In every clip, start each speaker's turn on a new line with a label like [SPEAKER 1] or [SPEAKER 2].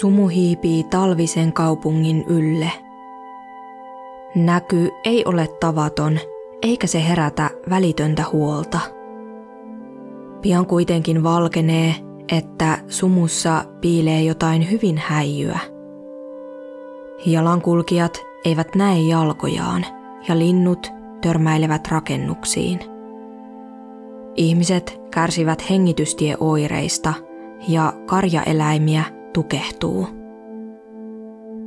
[SPEAKER 1] Sumu hiipii talvisen kaupungin ylle. Näky ei ole tavaton, eikä se herätä välitöntä huolta. Pian kuitenkin valkenee, että sumussa piilee jotain hyvin häijyä. Jalankulkijat eivät näe jalkojaan ja linnut törmäilevät rakennuksiin. Ihmiset kärsivät hengitystieoireista ja karjaeläimiä tukehtuu.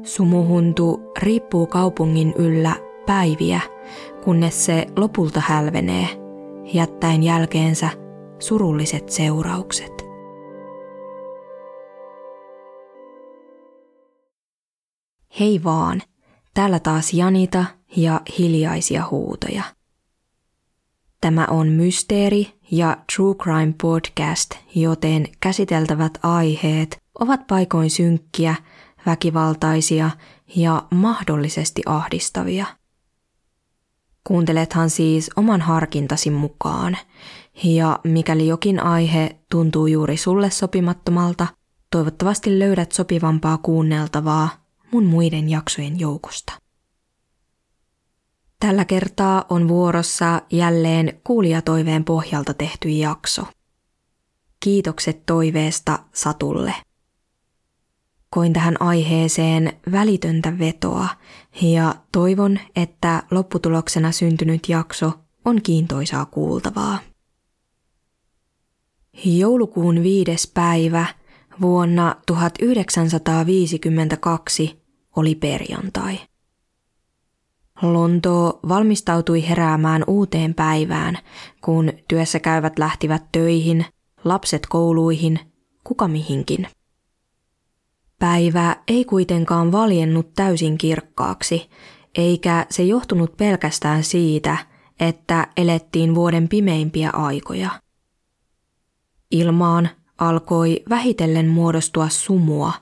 [SPEAKER 1] Sumuhuntu riippuu kaupungin yllä päiviä, kunnes se lopulta hälvenee, jättäen jälkeensä surulliset seuraukset. Hei vaan, täällä taas Janita ja hiljaisia huutoja. Tämä on Mysteeri ja True Crime Podcast, joten käsiteltävät aiheet ovat paikoin synkkiä, väkivaltaisia ja mahdollisesti ahdistavia. Kuuntelethan siis oman harkintasi mukaan, ja mikäli jokin aihe tuntuu juuri sulle sopimattomalta, toivottavasti löydät sopivampaa kuunneltavaa mun muiden jaksojen joukosta. Tällä kertaa on vuorossa jälleen kuulijatoiveen pohjalta tehty jakso. Kiitokset toiveesta Satulle. Koin tähän aiheeseen välitöntä vetoa ja toivon, että lopputuloksena syntynyt jakso on kiintoisaa kuultavaa. Joulukuun viides päivä vuonna 1952 oli perjantai. Lontoo valmistautui heräämään uuteen päivään, kun työssä käyvät lähtivät töihin, lapset kouluihin, kuka mihinkin. Päivä ei kuitenkaan valjennut täysin kirkkaaksi, eikä se johtunut pelkästään siitä, että elettiin vuoden pimeimpiä aikoja. Ilmaan alkoi vähitellen muodostua sumua,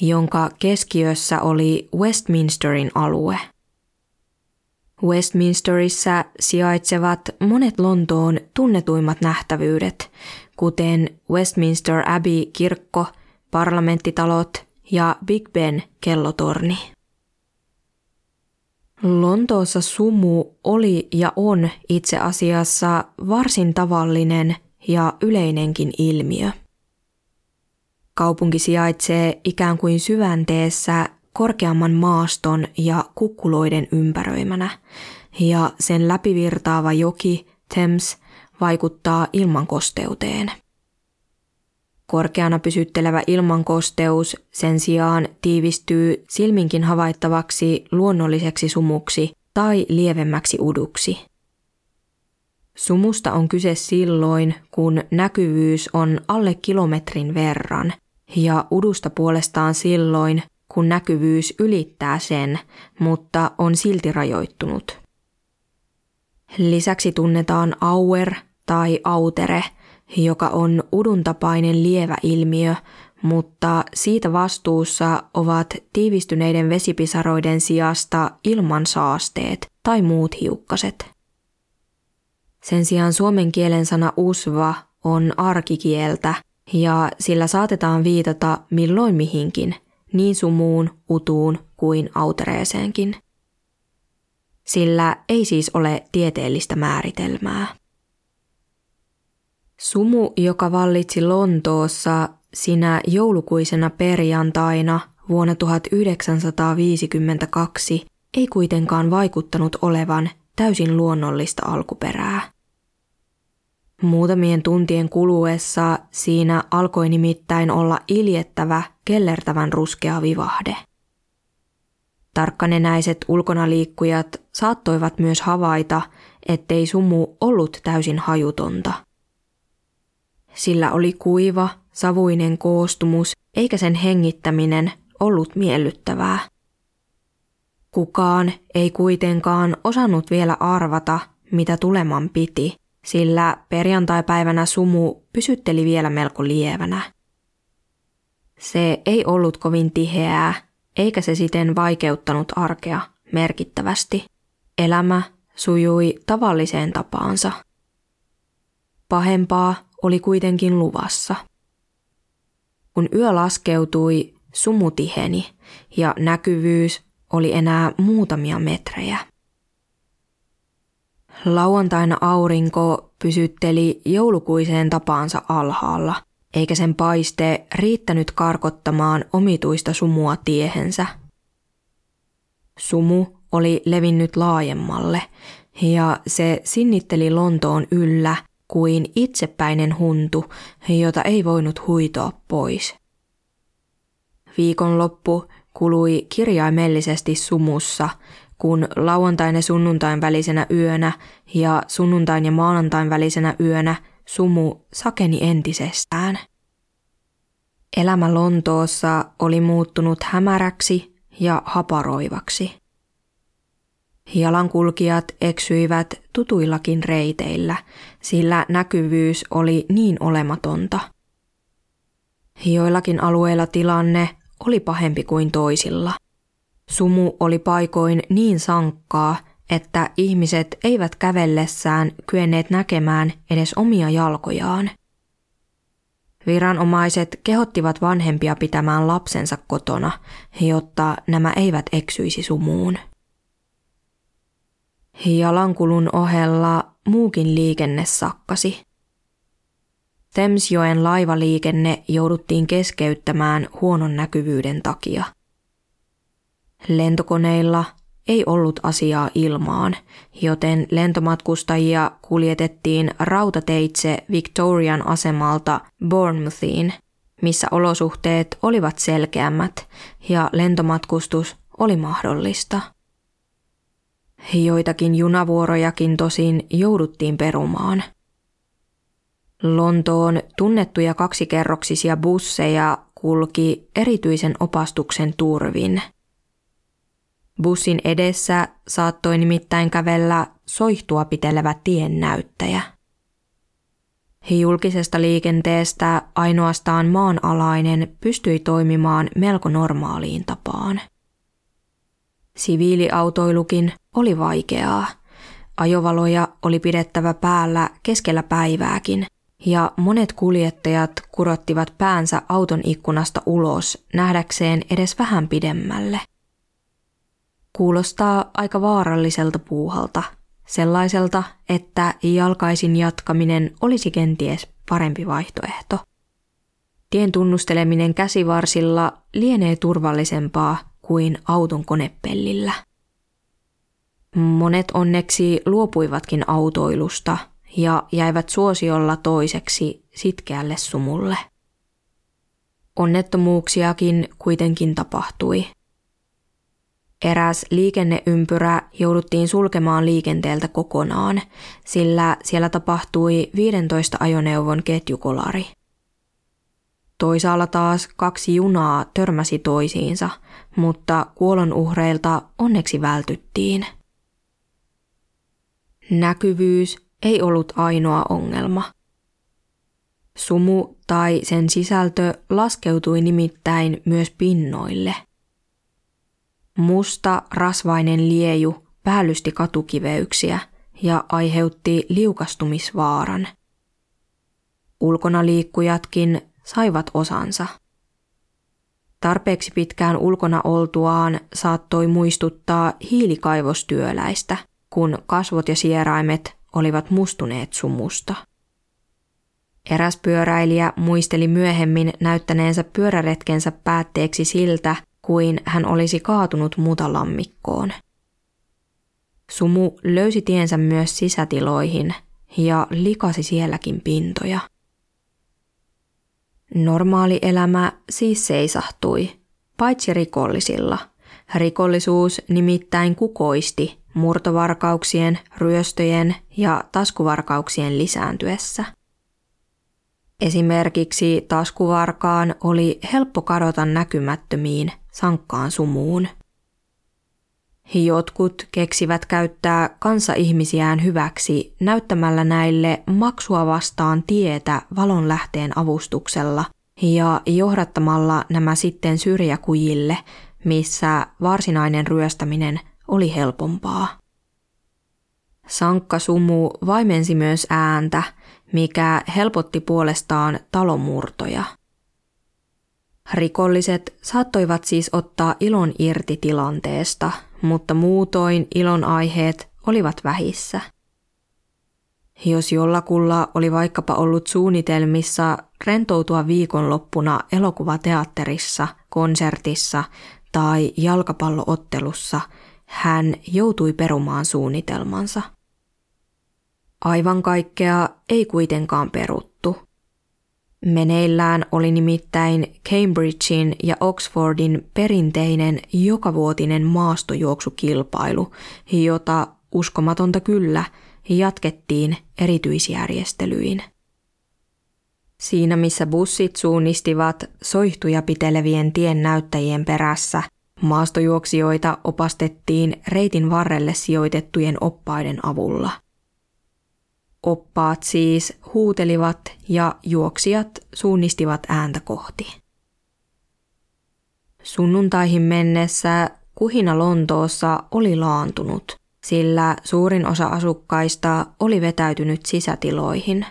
[SPEAKER 1] jonka keskiössä oli Westminsterin alue – Westminsterissa sijaitsevat monet Lontoon tunnetuimmat nähtävyydet, kuten Westminster Abbey-kirkko, parlamenttitalot ja Big Ben kellotorni. Lontoossa sumu oli ja on itse asiassa varsin tavallinen ja yleinenkin ilmiö. Kaupunki sijaitsee ikään kuin syvänteessä korkeamman maaston ja kukkuloiden ympäröimänä, ja sen läpivirtaava joki Thames vaikuttaa ilmankosteuteen. Korkeana pysyttelevä ilmankosteus sen sijaan tiivistyy silminkin havaittavaksi luonnolliseksi sumuksi tai lievemmäksi uduksi. Sumusta on kyse silloin, kun näkyvyys on alle kilometrin verran, ja udusta puolestaan silloin, kun näkyvyys ylittää sen, mutta on silti rajoittunut. Lisäksi tunnetaan auer tai autere, joka on uduntapainen lievä ilmiö, mutta siitä vastuussa ovat tiivistyneiden vesipisaroiden sijasta ilmansaasteet tai muut hiukkaset. Sen sijaan suomen kielen sana usva on arkikieltä ja sillä saatetaan viitata milloin mihinkin – niin sumuun, utuun kuin autereeseenkin. Sillä ei siis ole tieteellistä määritelmää. Sumu, joka vallitsi Lontoossa sinä joulukuisena perjantaina vuonna 1952, ei kuitenkaan vaikuttanut olevan täysin luonnollista alkuperää. Muutamien tuntien kuluessa siinä alkoi nimittäin olla iljettävä, kellertävän ruskea vivahde. Tarkkanenäiset ulkonaliikkujat saattoivat myös havaita, ettei sumu ollut täysin hajutonta. Sillä oli kuiva, savuinen koostumus, eikä sen hengittäminen ollut miellyttävää. Kukaan ei kuitenkaan osannut vielä arvata, mitä tuleman piti – sillä perjantaipäivänä sumu pysytteli vielä melko lievänä. Se ei ollut kovin tiheää, eikä se siten vaikeuttanut arkea merkittävästi. Elämä sujui tavalliseen tapaansa. Pahempaa oli kuitenkin luvassa. Kun yö laskeutui, sumu tiheni ja näkyvyys oli enää muutamia metrejä. Lauantaina aurinko pysytteli joulukuiseen tapaansa alhaalla, eikä sen paiste riittänyt karkottamaan omituista sumua tiehensä. Sumu oli levinnyt laajemmalle ja se sinnitteli Lontoon yllä kuin itsepäinen huntu, jota ei voinut huitoa pois. Viikonloppu kului kirjaimellisesti sumussa, kun lauantain ja sunnuntain välisenä yönä ja sunnuntain ja maanantain välisenä yönä sumu sakeni entisestään. Elämä Lontoossa oli muuttunut hämäräksi ja haparoivaksi. Jalankulkijat eksyivät tutuillakin reiteillä, sillä näkyvyys oli niin olematonta. Joillakin alueilla tilanne oli pahempi kuin toisilla. Sumu oli paikoin niin sankkaa, että ihmiset eivät kävellessään kyenneet näkemään edes omia jalkojaan. Viranomaiset kehottivat vanhempia pitämään lapsensa kotona, jotta nämä eivät eksyisi sumuun. Jalankulun ohella muukin liikenne sakkasi. Thamesjoen laivaliikenne jouduttiin keskeyttämään huonon näkyvyyden takia. Lentokoneilla ei ollut asiaa ilmaan, joten lentomatkustajia kuljetettiin rautateitse Victorian asemalta Bournemouthiin, missä olosuhteet olivat selkeämmät ja lentomatkustus oli mahdollista. Joitakin junavuorojakin tosin jouduttiin perumaan. Lontoon tunnettuja kaksikerroksisia busseja kulki erityisen opastuksen turvin. Bussin edessä saattoi nimittäin kävellä soihtua pitelevä tiennäyttäjä. Julkisesta liikenteestä ainoastaan maanalainen pystyi toimimaan melko normaaliin tapaan. Siviiliautoilukin oli vaikeaa. Ajovaloja oli pidettävä päällä keskellä päivääkin, ja monet kuljettajat kurottivat päänsä auton ikkunasta ulos nähdäkseen edes vähän pidemmälle. Kuulostaa aika vaaralliselta puuhalta, sellaiselta, että jalkaisin jatkaminen olisi kenties parempi vaihtoehto. Tien tunnusteleminen käsivarsilla lienee turvallisempaa kuin auton konepellillä. Monet onneksi luopuivatkin autoilusta ja jäivät suosiolla toiseksi sitkeälle sumulle. Onnettomuuksiakin kuitenkin tapahtui. Eräs liikenneympyrä jouduttiin sulkemaan liikenteeltä kokonaan, sillä siellä tapahtui 15 ajoneuvon ketjukolari. Toisaalla taas kaksi junaa törmäsi toisiinsa, mutta kuolonuhreilta onneksi vältyttiin. Näkyvyys ei ollut ainoa ongelma. Sumu tai sen sisältö laskeutui nimittäin myös pinnoille. Musta rasvainen lieju päällysti katukiveyksiä ja aiheutti liukastumisvaaran. Ulkona liikkujatkin saivat osansa. Tarpeeksi pitkään ulkona oltuaan saattoi muistuttaa hiilikaivostyöläistä, kun kasvot ja sieraimet olivat mustuneet sumusta. Eräs pyöräilijä muisteli myöhemmin näyttäneensä pyöräretkensä päätteeksi siltä, kuin hän olisi kaatunut mutalammikkoon. Sumu löysi tiensä myös sisätiloihin ja likasi sielläkin pintoja. Normaali elämä siis seisahtui, paitsi rikollisilla. Rikollisuus nimittäin kukoisti murtovarkauksien, ryöstöjen ja taskuvarkauksien lisääntyessä. Esimerkiksi taskuvarkaan oli helppo kadota näkymättömiin sankkaan sumuun. Jotkut keksivät käyttää kansa-ihmisiään hyväksi näyttämällä näille maksua vastaan tietä valonlähteen avustuksella ja johdattamalla nämä sitten syrjäkujille, missä varsinainen ryöstäminen oli helpompaa. Sankka sumu vaimensi myös ääntä, mikä helpotti puolestaan talomurtoja. Rikolliset saattoivat siis ottaa ilon irti tilanteesta, mutta muutoin ilon aiheet olivat vähissä. Jos jollakulla oli vaikkapa ollut suunnitelmissa rentoutua viikonloppuna elokuvateatterissa, konsertissa tai jalkapalloottelussa, hän joutui perumaan suunnitelmansa. Aivan kaikkea ei kuitenkaan peruttu. Meneillään oli nimittäin Cambridgein ja Oxfordin perinteinen jokavuotinen maastojuoksukilpailu, jota uskomatonta kyllä jatkettiin erityisjärjestelyin. Siinä missä bussit suunnistivat soihtuja pitelevien tien näyttäjien perässä, maastojuoksijoita opastettiin reitin varrelle sijoitettujen oppaiden avulla – Oppaat siis huutelivat ja juoksijat suunnistivat ääntä kohti. Sunnuntaihin mennessä kuhina Lontoossa oli laantunut, sillä suurin osa asukkaista oli vetäytynyt sisätiloihin.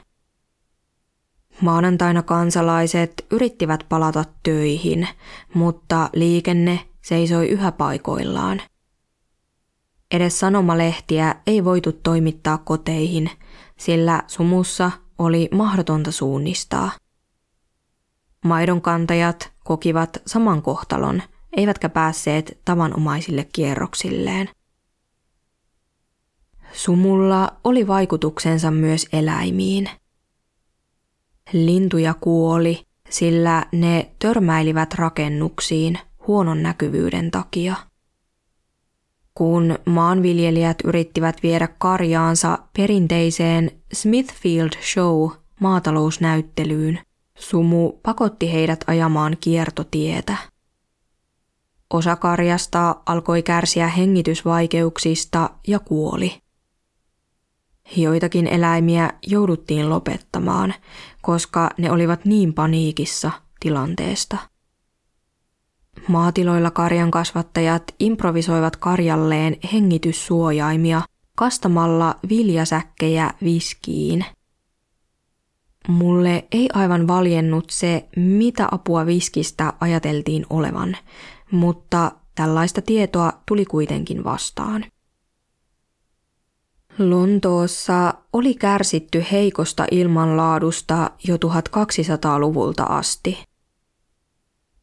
[SPEAKER 1] Maanantaina kansalaiset yrittivät palata töihin, mutta liikenne seisoi yhä paikoillaan. Edes sanomalehtiä ei voitu toimittaa koteihin – sillä sumussa oli mahdotonta suunnistaa. Maidonkantajat kokivat saman kohtalon, eivätkä päässeet tavanomaisille kierroksilleen. Sumulla oli vaikutuksensa myös eläimiin. Lintuja kuoli, sillä ne törmäilivät rakennuksiin huonon näkyvyyden takia – kun maanviljelijät yrittivät viedä karjaansa perinteiseen Smithfield Show maatalousnäyttelyyn. Sumu pakotti heidät ajamaan kiertotietä. Osa karjasta alkoi kärsiä hengitysvaikeuksista ja kuoli. Joitakin eläimiä jouduttiin lopettamaan, koska ne olivat niin paniikissa tilanteesta. Maatiloilla karjan kasvattajat improvisoivat karjalleen hengityssuojaimia kastamalla viljasäkkejä viskiin. Mulle ei aivan valjennut se, mitä apua viskistä ajateltiin olevan, mutta tällaista tietoa tuli kuitenkin vastaan. Lontoossa oli kärsitty heikosta ilmanlaadusta jo 1200-luvulta asti.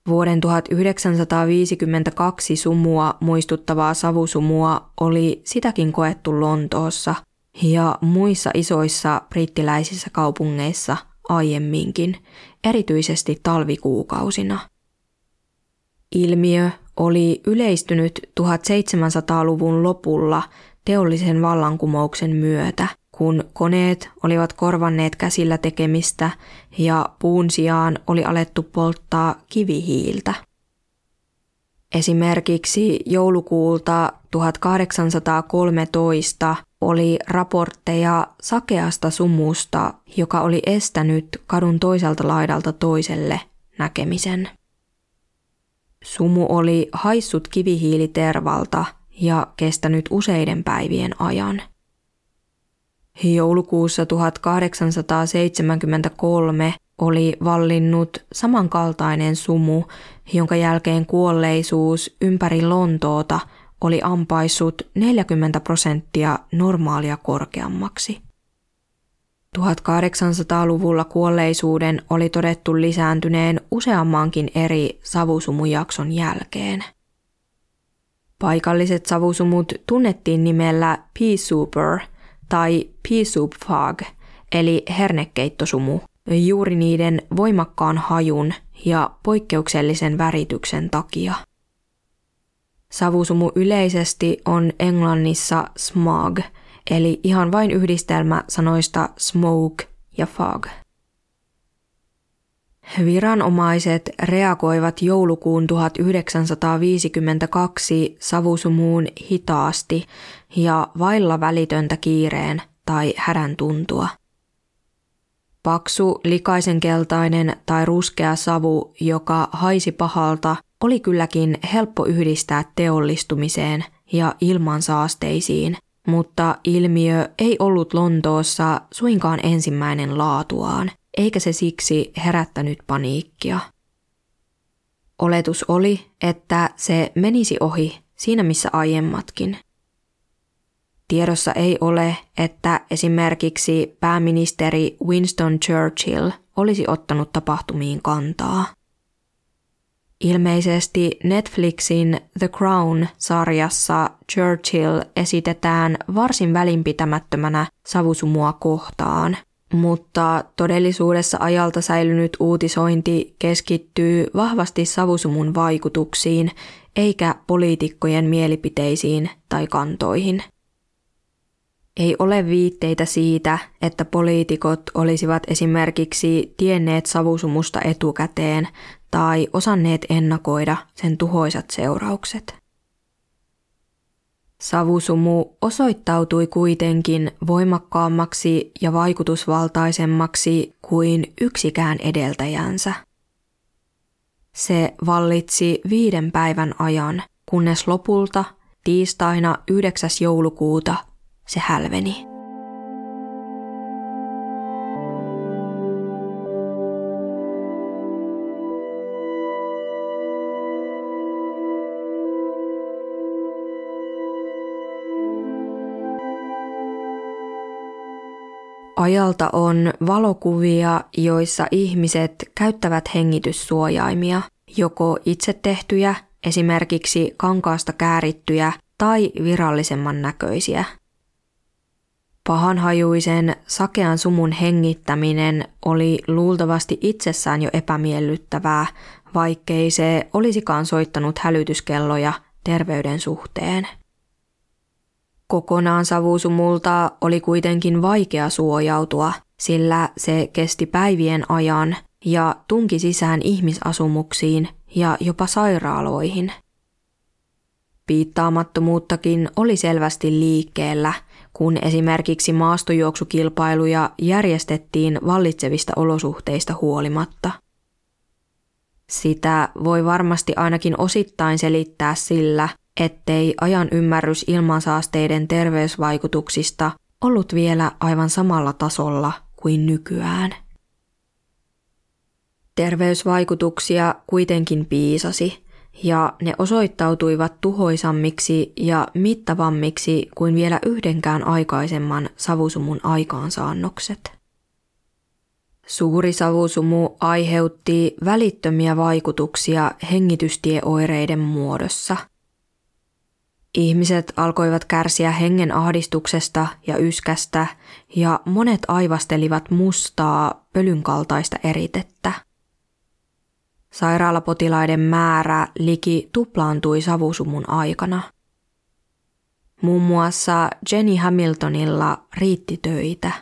[SPEAKER 1] Vuoden 1952 sumua muistuttavaa savusumua oli sitäkin koettu Lontoossa ja muissa isoissa brittiläisissä kaupungeissa aiemminkin, erityisesti talvikuukausina. Ilmiö oli yleistynyt 1700-luvun lopulla teollisen vallankumouksen myötä – kun koneet olivat korvanneet käsillä tekemistä ja puun sijaan oli alettu polttaa kivihiiltä. Esimerkiksi joulukuulta 1813 oli raportteja sakeasta sumusta, joka oli estänyt kadun toiselta laidalta toiselle näkemisen. Sumu oli haissut kivihiilitervalta ja kestänyt useiden päivien ajan – Joulukuussa 1873 oli vallinnut samankaltainen sumu, jonka jälkeen kuolleisuus ympäri Lontoota oli ampaissut 40 prosenttia normaalia korkeammaksi. 1800-luvulla kuolleisuuden oli todettu lisääntyneen useammankin eri savusumujakson jälkeen. Paikalliset savusumut tunnettiin nimellä Pea Super – tai fog, eli hernekeittosumu, juuri niiden voimakkaan hajun ja poikkeuksellisen värityksen takia. Savusumu yleisesti on englannissa smog, eli ihan vain yhdistelmä sanoista smoke ja fog. Viranomaiset reagoivat joulukuun 1952 savusumuun hitaasti ja vailla välitöntä kiireen tai hädän tuntua. Paksu, likaisen keltainen tai ruskea savu, joka haisi pahalta, oli kylläkin helppo yhdistää teollistumiseen ja ilmansaasteisiin, mutta ilmiö ei ollut Lontoossa suinkaan ensimmäinen laatuaan – eikä se siksi herättänyt paniikkia. Oletus oli, että se menisi ohi siinä missä aiemmatkin. Tiedossa ei ole, että esimerkiksi pääministeri Winston Churchill olisi ottanut tapahtumiin kantaa. Ilmeisesti Netflixin The Crown-sarjassa Churchill esitetään varsin välinpitämättömänä savusumua kohtaan, mutta todellisuudessa ajalta säilynyt uutisointi keskittyy vahvasti savusumun vaikutuksiin eikä poliitikkojen mielipiteisiin tai kantoihin. Ei ole viitteitä siitä, että poliitikot olisivat esimerkiksi tienneet savusumusta etukäteen tai osanneet ennakoida sen tuhoisat seuraukset. Savusumu osoittautui kuitenkin voimakkaammaksi ja vaikutusvaltaisemmaksi kuin yksikään edeltäjänsä. Se vallitsi viiden päivän ajan, kunnes lopulta tiistaina 9. joulukuuta se hälveni. Ajalta on valokuvia, joissa ihmiset käyttävät hengityssuojaimia, joko itse tehtyjä, esimerkiksi kankaasta käärittyjä tai virallisemman näköisiä. Pahanhajuisen sakean sumun hengittäminen oli luultavasti itsessään jo epämiellyttävää, vaikkei se olisikaan soittanut hälytyskelloja terveyden suhteen. Kokonaan savusumulta oli kuitenkin vaikea suojautua, sillä se kesti päivien ajan ja tunki sisään ihmisasumuksiin ja jopa sairaaloihin. Piittaamattomuuttakin oli selvästi liikkeellä, kun esimerkiksi maastojuoksukilpailuja järjestettiin vallitsevista olosuhteista huolimatta. Sitä voi varmasti ainakin osittain selittää sillä, ettei ajan ymmärrys ilmansaasteiden terveysvaikutuksista ollut vielä aivan samalla tasolla kuin nykyään. Terveysvaikutuksia kuitenkin piisasi, ja ne osoittautuivat tuhoisammiksi ja mittavammiksi kuin vielä yhdenkään aikaisemman savusumun aikaansaannokset. Suuri savusumu aiheutti välittömiä vaikutuksia hengitystieoireiden muodossa – Ihmiset alkoivat kärsiä hengen ahdistuksesta ja yskästä, ja monet aivastelivat mustaa, pölynkaltaista eritettä. Sairaalapotilaiden määrä liki tuplaantui savusumun aikana. Muun muassa Jenny Hamiltonilla riitti töitä.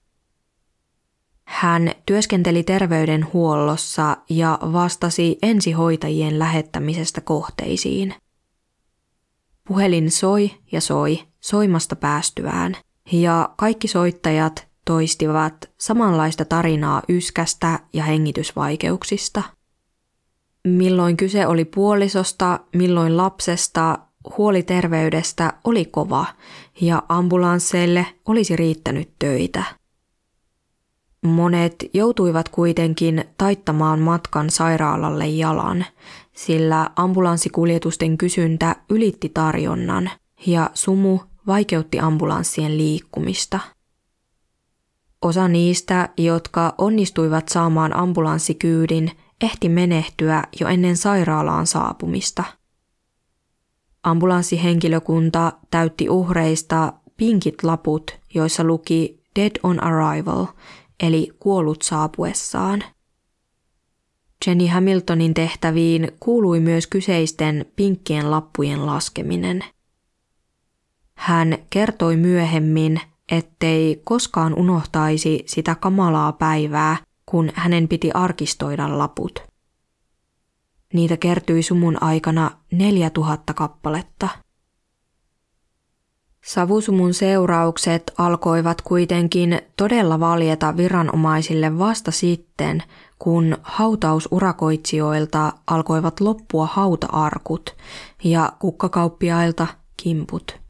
[SPEAKER 1] Hän työskenteli terveydenhuollossa ja vastasi ensihoitajien lähettämisestä kohteisiin. Puhelin soi ja soi soimasta päästyään, ja kaikki soittajat toistivat samanlaista tarinaa yskästä ja hengitysvaikeuksista. Milloin kyse oli puolisosta, milloin lapsesta, huoli terveydestä oli kova ja ambulansseille olisi riittänyt töitä. Monet joutuivat kuitenkin taittamaan matkan sairaalalle jalan, sillä ambulanssikuljetusten kysyntä ylitti tarjonnan ja sumu vaikeutti ambulanssien liikkumista. Osa niistä, jotka onnistuivat saamaan ambulanssikyydin, ehti menehtyä jo ennen sairaalaan saapumista. Ambulanssihenkilökunta täytti uhreista pinkit laput, joissa luki Dead on Arrival, eli kuollut saapuessaan – Jenny Hamiltonin tehtäviin kuului myös kyseisten pinkkien lappujen laskeminen. Hän kertoi myöhemmin, ettei koskaan unohtaisi sitä kamalaa päivää, kun hänen piti arkistoida laput. Niitä kertyi sumun aikana 4000 kappaletta. Savusumun seuraukset alkoivat kuitenkin todella valjeta viranomaisille vasta sitten, kun hautausurakoitsijoilta alkoivat loppua hautaarkut ja kukkakauppiailta kimput.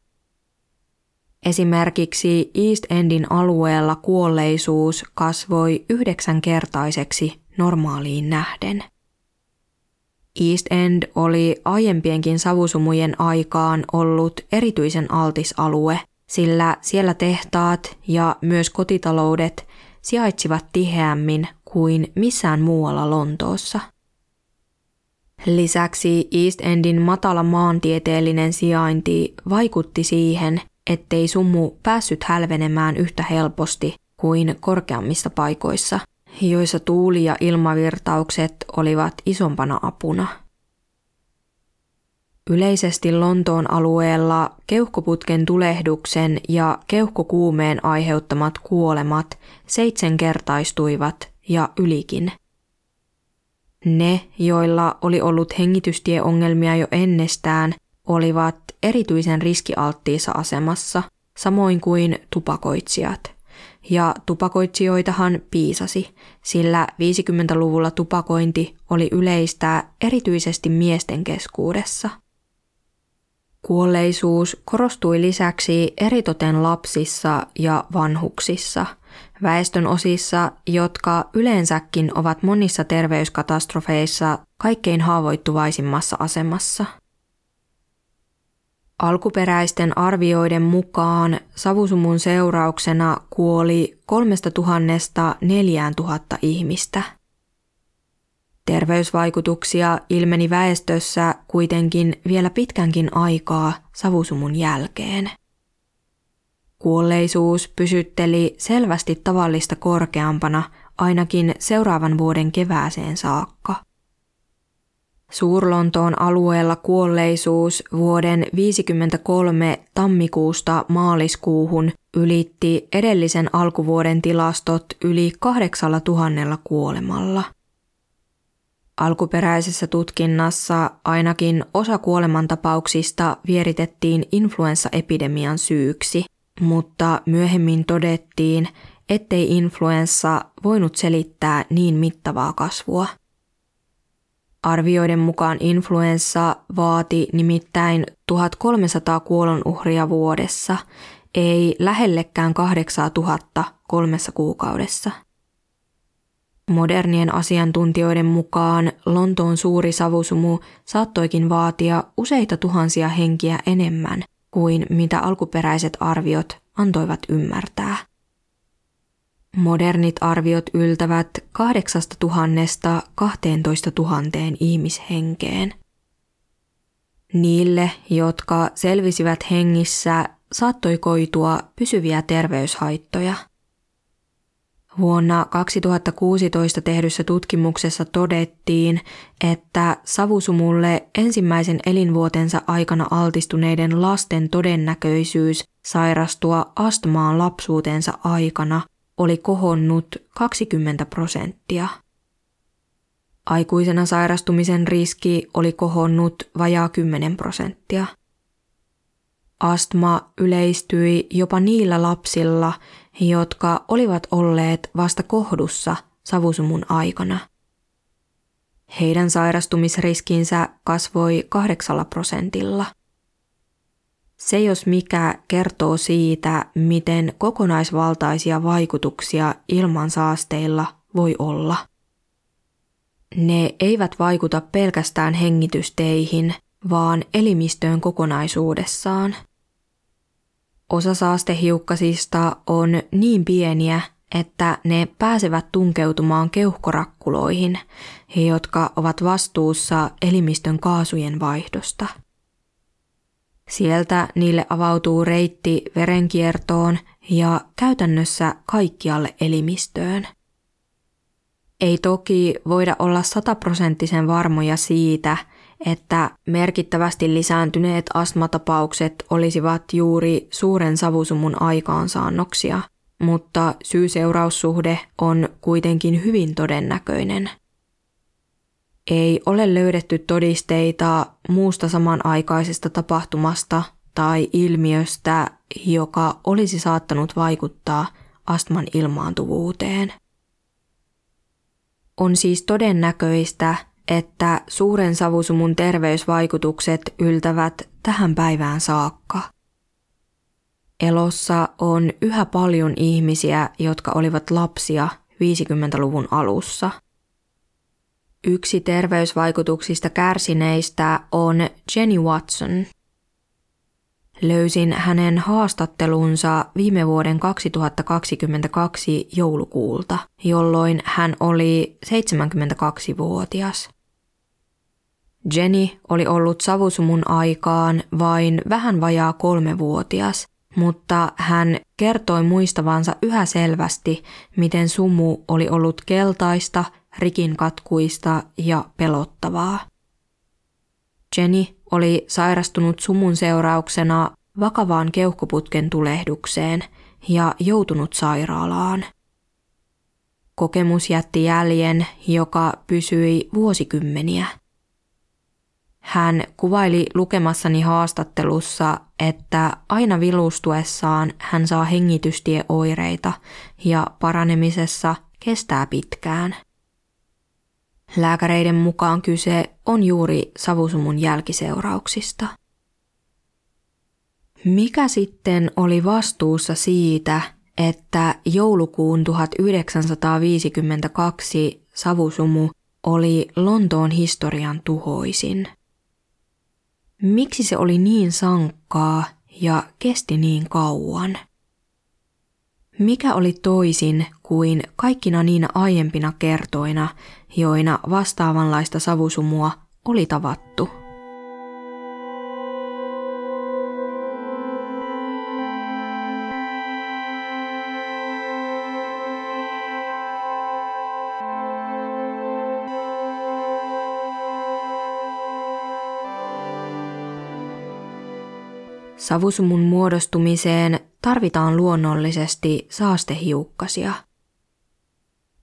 [SPEAKER 1] Esimerkiksi East Endin alueella kuolleisuus kasvoi yhdeksänkertaiseksi normaaliin nähden. East End oli aiempienkin savusumujen aikaan ollut erityisen altis alue, sillä siellä tehtaat ja myös kotitaloudet sijaitsivat tiheämmin kuin missään muualla Lontoossa. Lisäksi East Endin matala maantieteellinen sijainti vaikutti siihen, ettei sumu päässyt hälvenemään yhtä helposti kuin korkeammissa paikoissa, joissa tuuli- ja ilmavirtaukset olivat isompana apuna. Yleisesti Lontoon alueella keuhkoputken tulehduksen ja keuhkokuumeen aiheuttamat kuolemat seitsemänkertaistuivat ja ylikin. Ne, joilla oli ollut hengitystieongelmia jo ennestään, olivat erityisen riskialttiissa asemassa, samoin kuin tupakoitsijat. Ja tupakoitsijoitahan piisasi, sillä 50-luvulla tupakointi oli yleistä erityisesti miesten keskuudessa. Kuolleisuus korostui lisäksi eritoten lapsissa ja vanhuksissa, väestön osissa, jotka yleensäkin ovat monissa terveyskatastrofeissa kaikkein haavoittuvaisimmassa asemassa – Alkuperäisten arvioiden mukaan savusumun seurauksena kuoli 3000 4000 ihmistä. Terveysvaikutuksia ilmeni väestössä kuitenkin vielä pitkänkin aikaa savusumun jälkeen. Kuolleisuus pysytteli selvästi tavallista korkeampana ainakin seuraavan vuoden kevääseen saakka – Suurlontoon alueella kuolleisuus vuoden 1953 tammikuusta maaliskuuhun ylitti edellisen alkuvuoden tilastot yli 8000 kuolemalla. Alkuperäisessä tutkinnassa ainakin osa kuolemantapauksista vieritettiin influenssaepidemian syyksi, mutta myöhemmin todettiin, ettei influenssa voinut selittää niin mittavaa kasvua. Arvioiden mukaan influenssa vaati nimittäin 1300 kuolonuhria vuodessa, ei lähellekään 8000 kolmessa kuukaudessa. Modernien asiantuntijoiden mukaan Lontoon suuri savusumu saattoikin vaatia useita tuhansia henkiä enemmän kuin mitä alkuperäiset arviot antoivat ymmärtää. Modernit arviot yltävät 8000 12 000 ihmishenkeen. Niille, jotka selvisivät hengissä, saattoi koitua pysyviä terveyshaittoja. Vuonna 2016 tehdyssä tutkimuksessa todettiin, että savusumulle ensimmäisen elinvuotensa aikana altistuneiden lasten todennäköisyys sairastua astmaan lapsuutensa aikana oli kohonnut 20 prosenttia. Aikuisena sairastumisen riski oli kohonnut vajaa 10 prosenttia. Astma yleistyi jopa niillä lapsilla, jotka olivat olleet vasta kohdussa savusumun aikana. Heidän sairastumisriskinsä kasvoi kahdeksalla prosentilla – se jos mikä kertoo siitä, miten kokonaisvaltaisia vaikutuksia ilmansaasteilla voi olla. Ne eivät vaikuta pelkästään hengitysteihin, vaan elimistöön kokonaisuudessaan. Osa saastehiukkasista on niin pieniä, että ne pääsevät tunkeutumaan keuhkorakkuloihin, jotka ovat vastuussa elimistön kaasujen vaihdosta – Sieltä niille avautuu reitti verenkiertoon ja käytännössä kaikkialle elimistöön. Ei toki voida olla sataprosenttisen varmoja siitä, että merkittävästi lisääntyneet astmatapaukset olisivat juuri suuren savusumun aikaansaannoksia, mutta syy-seuraussuhde on kuitenkin hyvin todennäköinen – ei ole löydetty todisteita muusta samanaikaisesta tapahtumasta tai ilmiöstä, joka olisi saattanut vaikuttaa astman ilmaantuvuuteen. On siis todennäköistä, että suuren savusumun terveysvaikutukset yltävät tähän päivään saakka. Elossa on yhä paljon ihmisiä, jotka olivat lapsia 50-luvun alussa – Yksi terveysvaikutuksista kärsineistä on Jenny Watson. Löysin hänen haastattelunsa viime vuoden 2022 joulukuulta, jolloin hän oli 72-vuotias. Jenny oli ollut savusumun aikaan vain vähän vajaa kolmevuotias, mutta hän kertoi muistavansa yhä selvästi, miten sumu oli ollut keltaista, rikinkatkuista ja pelottavaa. Jenny oli sairastunut sumun seurauksena vakavaan keuhkoputken tulehdukseen ja joutunut sairaalaan. Kokemus jätti jäljen, joka pysyi vuosikymmeniä. Hän kuvaili lukemassani haastattelussa, että aina vilustuessaan hän saa hengitystieoireita ja paranemisessa kestää pitkään. Lääkäreiden mukaan kyse on juuri savusumun jälkiseurauksista. Mikä sitten oli vastuussa siitä, että joulukuun 1952 savusumu oli Lontoon historian tuhoisin? Miksi se oli niin sankkaa ja kesti niin kauan? Mikä oli toisin kuin kaikkina niinä aiempina kertoina, joina vastaavanlaista savusumua oli tavattu? Savusumun muodostumiseen tarvitaan luonnollisesti saastehiukkasia.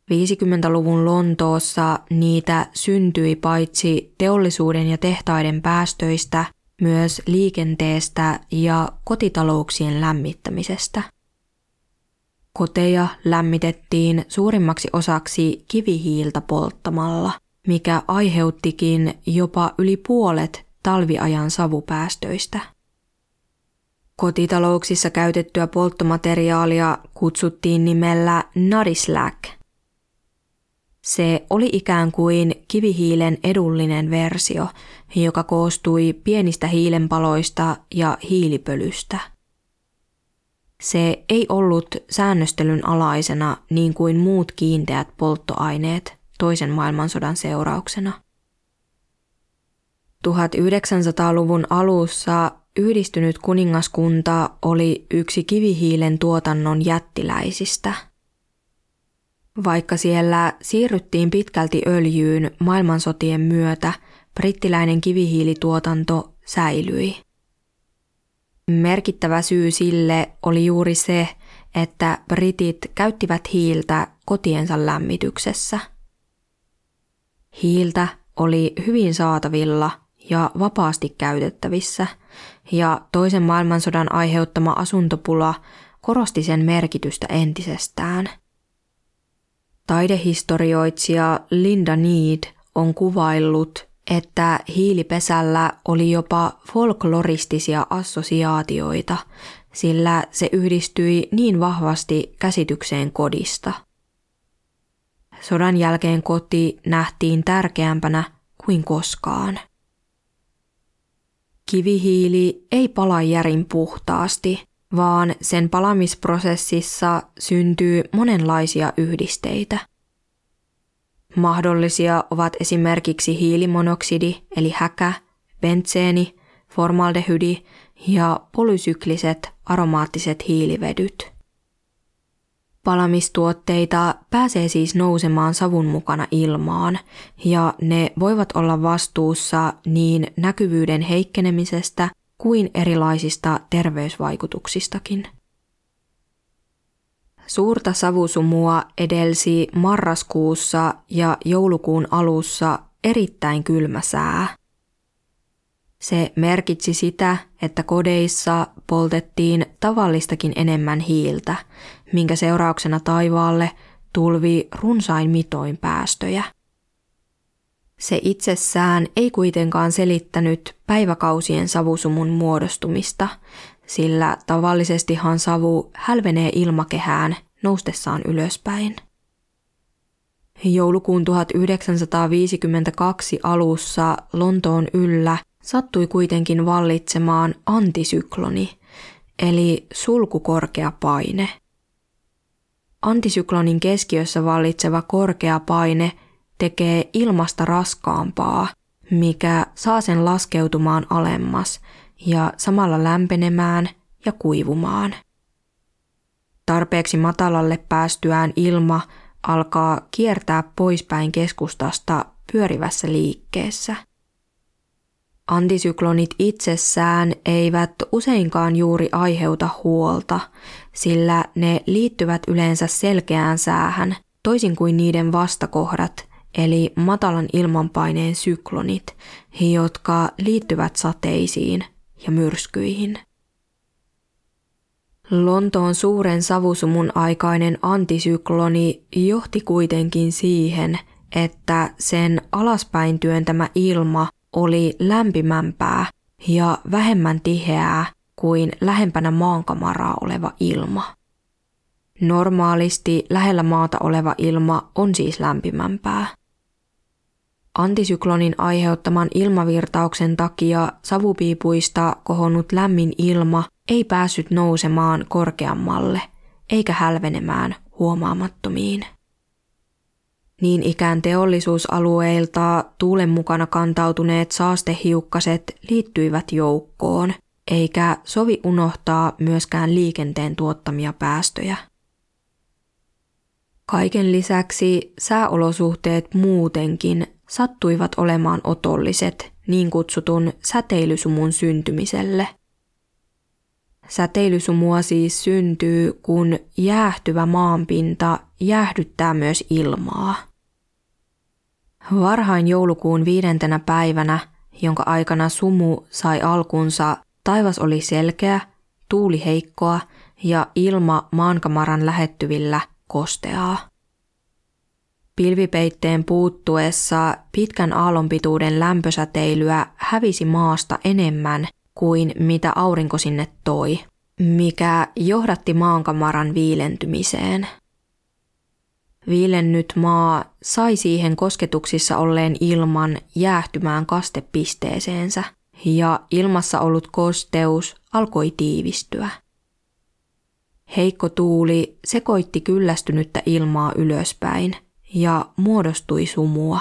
[SPEAKER 1] 50-luvun Lontoossa niitä syntyi paitsi teollisuuden ja tehtaiden päästöistä, myös liikenteestä ja kotitalouksien lämmittämisestä. Koteja lämmitettiin suurimmaksi osaksi kivihiiltä polttamalla, mikä aiheuttikin jopa yli puolet talviajan savupäästöistä. Kotitalouksissa käytettyä polttomateriaalia kutsuttiin nimellä nadislack. Se oli ikään kuin kivihiilen edullinen versio, joka koostui pienistä hiilenpaloista ja hiilipölystä. Se ei ollut säännöstelyn alaisena niin kuin muut kiinteät polttoaineet toisen maailmansodan seurauksena. 1900-luvun alussa Yhdistynyt kuningaskunta oli yksi kivihiilen tuotannon jättiläisistä. Vaikka siellä siirryttiin pitkälti öljyyn maailmansotien myötä, brittiläinen kivihiilituotanto säilyi. Merkittävä syy sille oli juuri se, että britit käyttivät hiiltä kotiensa lämmityksessä. Hiiltä oli hyvin saatavilla ja vapaasti käytettävissä – ja toisen maailmansodan aiheuttama asuntopula korosti sen merkitystä entisestään. Taidehistorioitsija Linda Need on kuvaillut, että hiilipesällä oli jopa folkloristisia assosiaatioita, sillä se yhdistyi niin vahvasti käsitykseen kodista. Sodan jälkeen koti nähtiin tärkeämpänä kuin koskaan. Kivihiili ei pala järin puhtaasti, vaan sen palamisprosessissa syntyy monenlaisia yhdisteitä. Mahdollisia ovat esimerkiksi hiilimonoksidi eli häkä, bentseeni, formaldehydi ja polysykliset aromaattiset hiilivedyt. Palamistuotteita pääsee siis nousemaan savun mukana ilmaan ja ne voivat olla vastuussa niin näkyvyyden heikkenemisestä kuin erilaisista terveysvaikutuksistakin. Suurta savusumua edelsi marraskuussa ja joulukuun alussa erittäin kylmä sää. Se merkitsi sitä, että kodeissa poltettiin tavallistakin enemmän hiiltä, minkä seurauksena taivaalle tulvi runsain mitoin päästöjä. Se itsessään ei kuitenkaan selittänyt päiväkausien savusumun muodostumista, sillä tavallisestihan savu hälvenee ilmakehään noustessaan ylöspäin. Joulukuun 1952 alussa Lontoon yllä sattui kuitenkin vallitsemaan antisykloni, eli sulkukorkea paine. Antisyklonin keskiössä vallitseva korkea paine tekee ilmasta raskaampaa, mikä saa sen laskeutumaan alemmas ja samalla lämpenemään ja kuivumaan. Tarpeeksi matalalle päästyään ilma alkaa kiertää poispäin keskustasta pyörivässä liikkeessä. Antisyklonit itsessään eivät useinkaan juuri aiheuta huolta, sillä ne liittyvät yleensä selkeään säähän, toisin kuin niiden vastakohdat, eli matalan ilmanpaineen syklonit, jotka liittyvät sateisiin ja myrskyihin. Lontoon suuren savusumun aikainen antisykloni johti kuitenkin siihen, että sen alaspäin työntämä ilma oli lämpimämpää ja vähemmän tiheää kuin lähempänä maankamaraa oleva ilma. Normaalisti lähellä maata oleva ilma on siis lämpimämpää. Antisyklonin aiheuttaman ilmavirtauksen takia savupiipuista kohonnut lämmin ilma ei päässyt nousemaan korkeammalle eikä hälvenemään huomaamattomiin. Niin ikään teollisuusalueilta tuulen mukana kantautuneet saastehiukkaset liittyivät joukkoon, eikä sovi unohtaa myöskään liikenteen tuottamia päästöjä. Kaiken lisäksi sääolosuhteet muutenkin sattuivat olemaan otolliset niin kutsutun säteilysumun syntymiselle. Säteilysumua siis syntyy, kun jäähtyvä maanpinta jäähdyttää myös ilmaa. Varhain joulukuun viidentenä päivänä, jonka aikana sumu sai alkunsa, taivas oli selkeä, tuuli heikkoa ja ilma maankamaran lähettyvillä kosteaa. Pilvipeitteen puuttuessa pitkän aallonpituuden lämpösäteilyä hävisi maasta enemmän kuin mitä aurinko sinne toi, mikä johdatti maankamaran viilentymiseen. Viilennyt maa sai siihen kosketuksissa olleen ilman jäähtymään kastepisteeseensä ja ilmassa ollut kosteus alkoi tiivistyä. Heikko tuuli sekoitti kyllästynyttä ilmaa ylöspäin – ja muodostui sumua.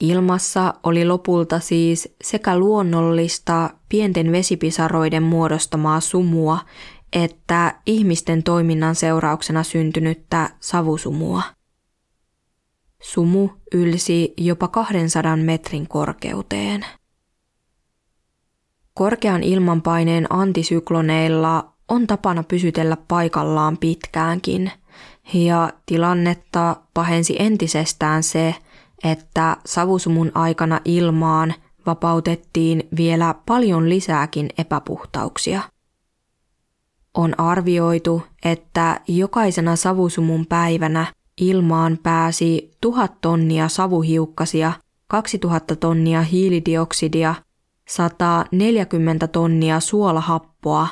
[SPEAKER 1] Ilmassa oli lopulta siis sekä luonnollista pienten vesipisaroiden muodostamaa sumua että ihmisten toiminnan seurauksena syntynyttä savusumua. Sumu ylsi jopa 200 metrin korkeuteen. Korkean ilmanpaineen antisykloneilla on tapana pysytellä paikallaan pitkäänkin – ja tilannetta pahensi entisestään se, että savusumun aikana ilmaan vapautettiin vielä paljon lisääkin epäpuhtauksia. On arvioitu, että jokaisena savusumun päivänä ilmaan pääsi tuhat tonnia savuhiukkasia, 2000 tonnia hiilidioksidia, 140 tonnia suolahappoa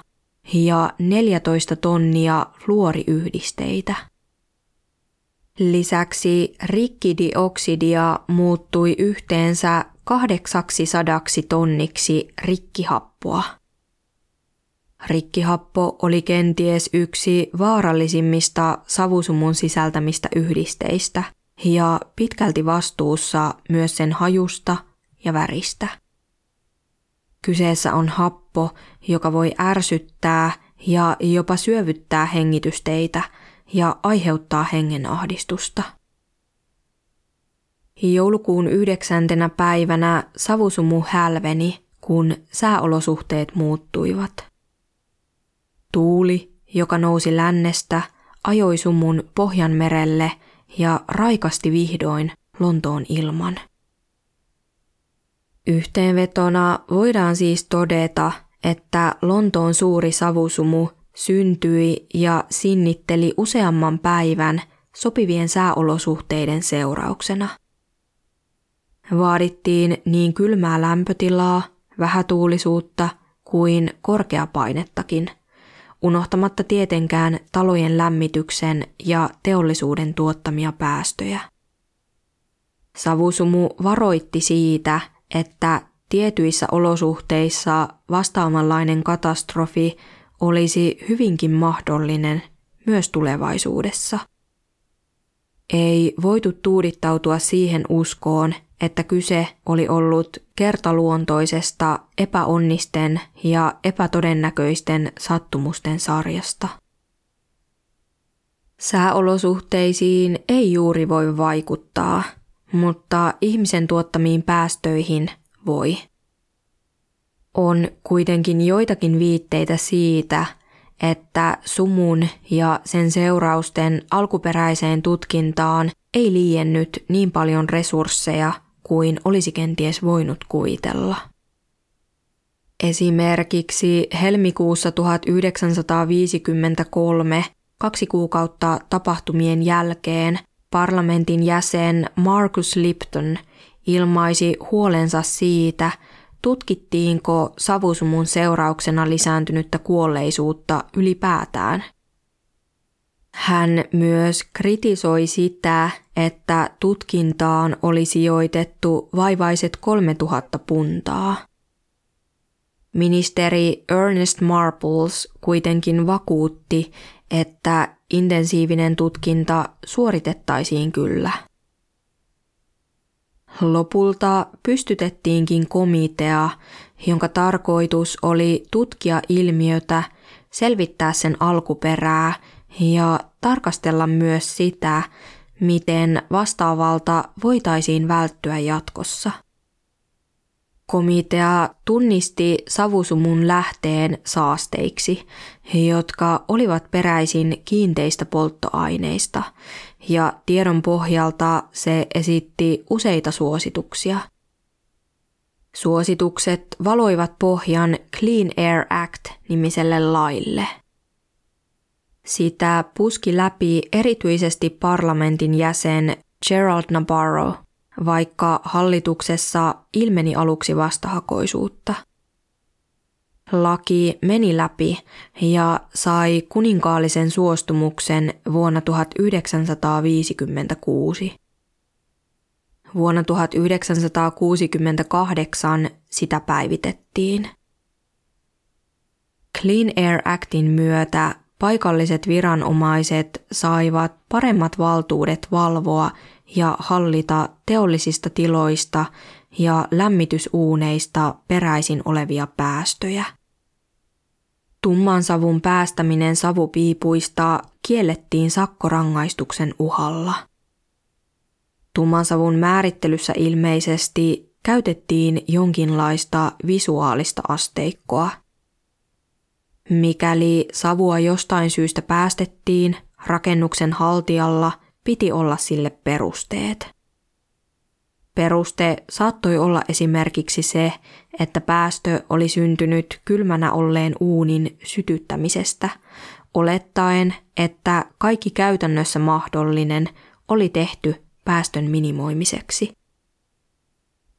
[SPEAKER 1] ja 14 tonnia fluoriyhdisteitä. Lisäksi rikkidioksidia muuttui yhteensä 800 tonniksi rikkihappoa. Rikkihappo oli kenties yksi vaarallisimmista savusumun sisältämistä yhdisteistä ja pitkälti vastuussa myös sen hajusta ja väristä. Kyseessä on happo, joka voi ärsyttää ja jopa syövyttää hengitysteitä – ja aiheuttaa hengenahdistusta. Joulukuun yhdeksäntenä päivänä savusumu hälveni, kun sääolosuhteet muuttuivat. Tuuli, joka nousi lännestä, ajoi sumun Pohjanmerelle ja raikasti vihdoin Lontoon ilman. Yhteenvetona voidaan siis todeta, että Lontoon suuri savusumu syntyi ja sinnitteli useamman päivän sopivien sääolosuhteiden seurauksena. Vaadittiin niin kylmää lämpötilaa, vähätuulisuutta kuin korkeapainettakin. unohtamatta tietenkään talojen lämmityksen ja teollisuuden tuottamia päästöjä. Savusumu varoitti siitä, että tietyissä olosuhteissa vastaavanlainen katastrofi olisi hyvinkin mahdollinen myös tulevaisuudessa. Ei voitu tuudittautua siihen uskoon, että kyse oli ollut kertaluontoisesta epäonnisten ja epätodennäköisten sattumusten sarjasta. Sääolosuhteisiin ei juuri voi vaikuttaa, mutta ihmisen tuottamiin päästöihin voi. On kuitenkin joitakin viitteitä siitä, että sumun ja sen seurausten alkuperäiseen tutkintaan ei liiennyt niin paljon resursseja kuin olisi kenties voinut kuvitella. Esimerkiksi helmikuussa 1953, kaksi kuukautta tapahtumien jälkeen, parlamentin jäsen Marcus Lipton ilmaisi huolensa siitä, tutkittiinko savusumun seurauksena lisääntynyttä kuolleisuutta ylipäätään. Hän myös kritisoi sitä, että tutkintaan oli sijoitettu vaivaiset 3000 puntaa. Ministeri Ernest Marples kuitenkin vakuutti, että intensiivinen tutkinta suoritettaisiin kyllä. Lopulta pystytettiinkin komitea, jonka tarkoitus oli tutkia ilmiötä, selvittää sen alkuperää ja tarkastella myös sitä, miten vastaavalta voitaisiin välttyä jatkossa. Komitea tunnisti savusumun lähteen saasteiksi, jotka olivat peräisin kiinteistä polttoaineista, ja tiedon pohjalta se esitti useita suosituksia. Suositukset valoivat pohjan Clean Air Act-nimiselle laille. Sitä puski läpi erityisesti parlamentin jäsen Gerald Nabarro, vaikka hallituksessa ilmeni aluksi vastahakoisuutta – Laki meni läpi ja sai kuninkaallisen suostumuksen vuonna 1956. Vuonna 1968 sitä päivitettiin. Clean Air Actin myötä paikalliset viranomaiset saivat paremmat valtuudet valvoa ja hallita teollisista tiloista ja lämmitysuuneista peräisin olevia päästöjä. Tumman savun päästäminen savupiipuista kiellettiin sakkorangaistuksen uhalla. Tumman savun määrittelyssä ilmeisesti käytettiin jonkinlaista visuaalista asteikkoa. Mikäli savua jostain syystä päästettiin, rakennuksen haltijalla piti olla sille perusteet. Peruste saattoi olla esimerkiksi se, että päästö oli syntynyt kylmänä olleen uunin sytyttämisestä, olettaen, että kaikki käytännössä mahdollinen oli tehty päästön minimoimiseksi.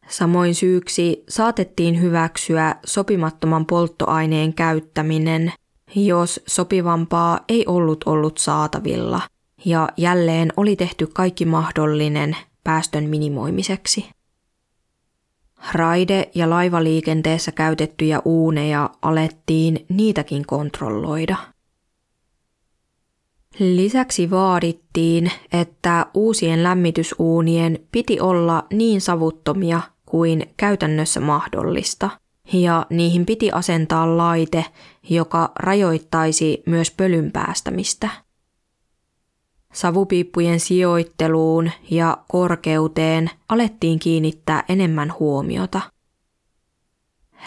[SPEAKER 1] Samoin syyksi saatettiin hyväksyä sopimattoman polttoaineen käyttäminen, jos sopivampaa ei ollut ollut saatavilla, ja jälleen oli tehty kaikki mahdollinen päästön minimoimiseksi. Raide- ja laivaliikenteessä käytettyjä uuneja alettiin niitäkin kontrolloida. Lisäksi vaadittiin, että uusien lämmitysuunien piti olla niin savuttomia kuin käytännössä mahdollista, ja niihin piti asentaa laite, joka rajoittaisi myös pölyn päästämistä – Savupiippujen sijoitteluun ja korkeuteen alettiin kiinnittää enemmän huomiota.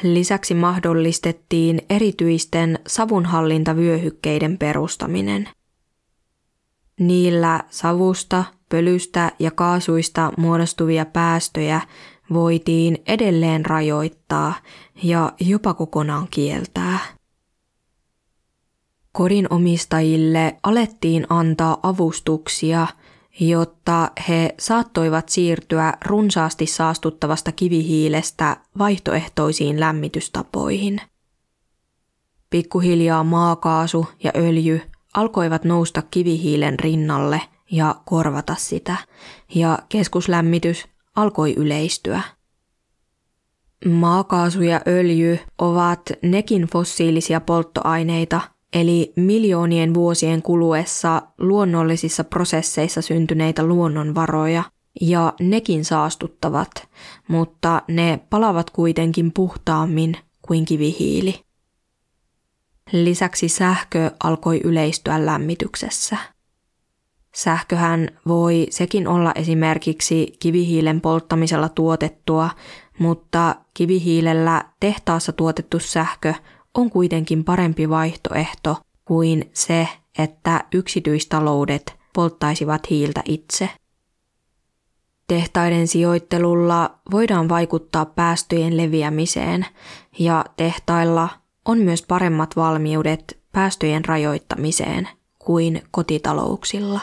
[SPEAKER 1] Lisäksi mahdollistettiin erityisten savunhallintavyöhykkeiden perustaminen. Niillä savusta, pölystä ja kaasuista muodostuvia päästöjä voitiin edelleen rajoittaa ja jopa kokonaan kieltää. Kodinomistajille alettiin antaa avustuksia, jotta he saattoivat siirtyä runsaasti saastuttavasta kivihiilestä vaihtoehtoisiin lämmitystapoihin. pikkuhiljaa maakaasu ja öljy alkoivat nousta kivihiilen rinnalle ja korvata sitä, ja keskuslämmitys alkoi yleistyä. Maakaasu ja öljy ovat nekin fossiilisia polttoaineita, eli miljoonien vuosien kuluessa luonnollisissa prosesseissa syntyneitä luonnonvaroja, ja nekin saastuttavat, mutta ne palavat kuitenkin puhtaammin kuin kivihiili. Lisäksi sähkö alkoi yleistyä lämmityksessä. Sähköhän voi sekin olla esimerkiksi kivihiilen polttamisella tuotettua, mutta kivihiilellä tehtaassa tuotettu sähkö kuitenkin parempi vaihtoehto kuin se, että yksityistaloudet polttaisivat hiiltä itse. Tehtaiden sijoittelulla voidaan vaikuttaa päästöjen leviämiseen ja tehtailla on myös paremmat valmiudet päästöjen rajoittamiseen kuin kotitalouksilla.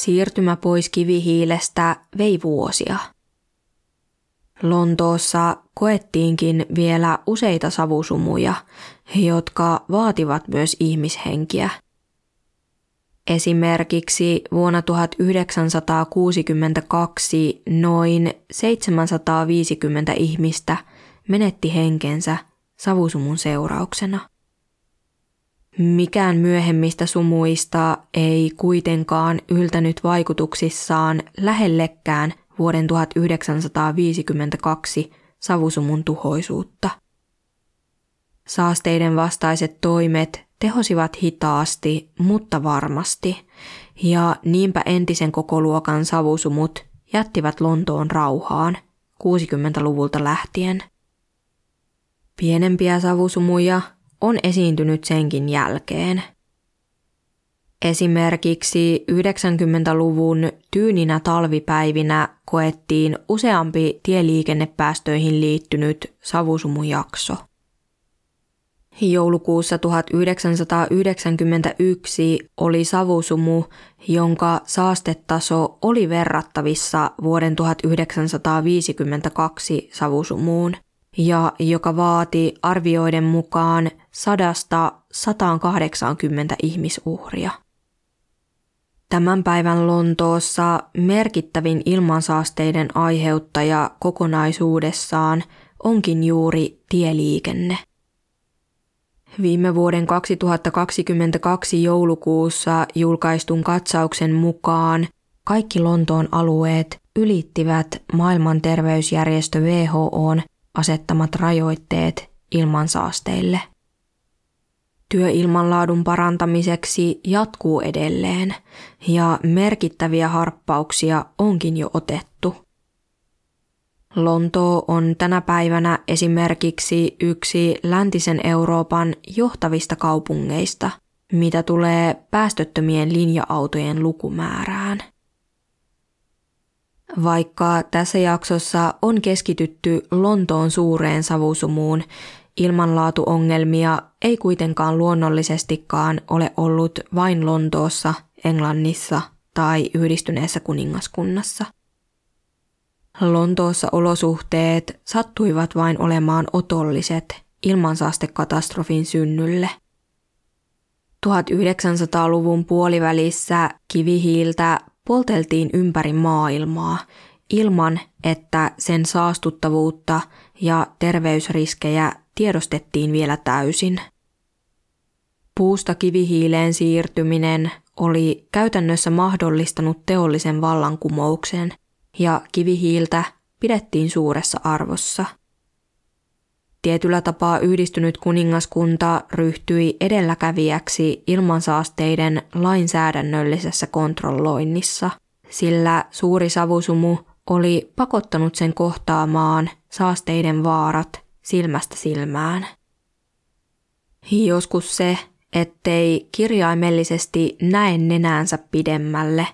[SPEAKER 1] Siirtymä pois kivihiilestä vei vuosia. Lontoossa koettiinkin vielä useita savusumuja, jotka vaativat myös ihmishenkiä. Esimerkiksi vuonna 1962 noin 750 ihmistä menetti henkensä savusumun seurauksena. Mikään myöhemmistä sumuista ei kuitenkaan yltänyt vaikutuksissaan lähellekään vuoden 1952 savusumun tuhoisuutta. Saasteiden vastaiset toimet tehosivat hitaasti, mutta varmasti, ja niinpä entisen kokoluokan savusumut jättivät Lontoon rauhaan 60-luvulta lähtien. Pienempiä savusumuja on esiintynyt senkin jälkeen. Esimerkiksi 90-luvun tyyninä talvipäivinä koettiin useampi tieliikennepäästöihin liittynyt savusumujakso. Joulukuussa 1991 oli savusumu, jonka saastetaso oli verrattavissa vuoden 1952 savusumuun – ja joka vaati arvioiden mukaan sadasta 180 ihmisuhria. Tämän päivän Lontoossa merkittävin ilmansaasteiden aiheuttaja kokonaisuudessaan onkin juuri tieliikenne. Viime vuoden 2022 joulukuussa julkaistun katsauksen mukaan kaikki Lontoon alueet ylittivät maailman terveysjärjestö WHOn asettamat rajoitteet ilmansaasteille. Työ ilmanlaadun parantamiseksi jatkuu edelleen ja merkittäviä harppauksia onkin jo otettu. Lontoo on tänä päivänä esimerkiksi yksi läntisen Euroopan johtavista kaupungeista, mitä tulee päästöttömien linja-autojen lukumäärään. Vaikka tässä jaksossa on keskitytty Lontoon suureen savusumuun, ilmanlaatuongelmia ei kuitenkaan luonnollisestikaan ole ollut vain Lontoossa, Englannissa tai yhdistyneessä kuningaskunnassa. Lontoossa olosuhteet sattuivat vain olemaan otolliset ilmansaastekatastrofin synnylle. 1900-luvun puolivälissä kivihiiltä polteltiin ympäri maailmaa ilman, että sen saastuttavuutta ja terveysriskejä tiedostettiin vielä täysin. Puusta kivihiileen siirtyminen oli käytännössä mahdollistanut teollisen vallankumouksen ja kivihiiltä pidettiin suuressa arvossa. Tietyllä tapaa yhdistynyt kuningaskunta ryhtyi edelläkävijäksi ilmansaasteiden lainsäädännöllisessä kontrolloinnissa, sillä suuri savusumu oli pakottanut sen kohtaamaan saasteiden vaarat silmästä silmään. Joskus se, ettei kirjaimellisesti näe nenäänsä pidemmälle,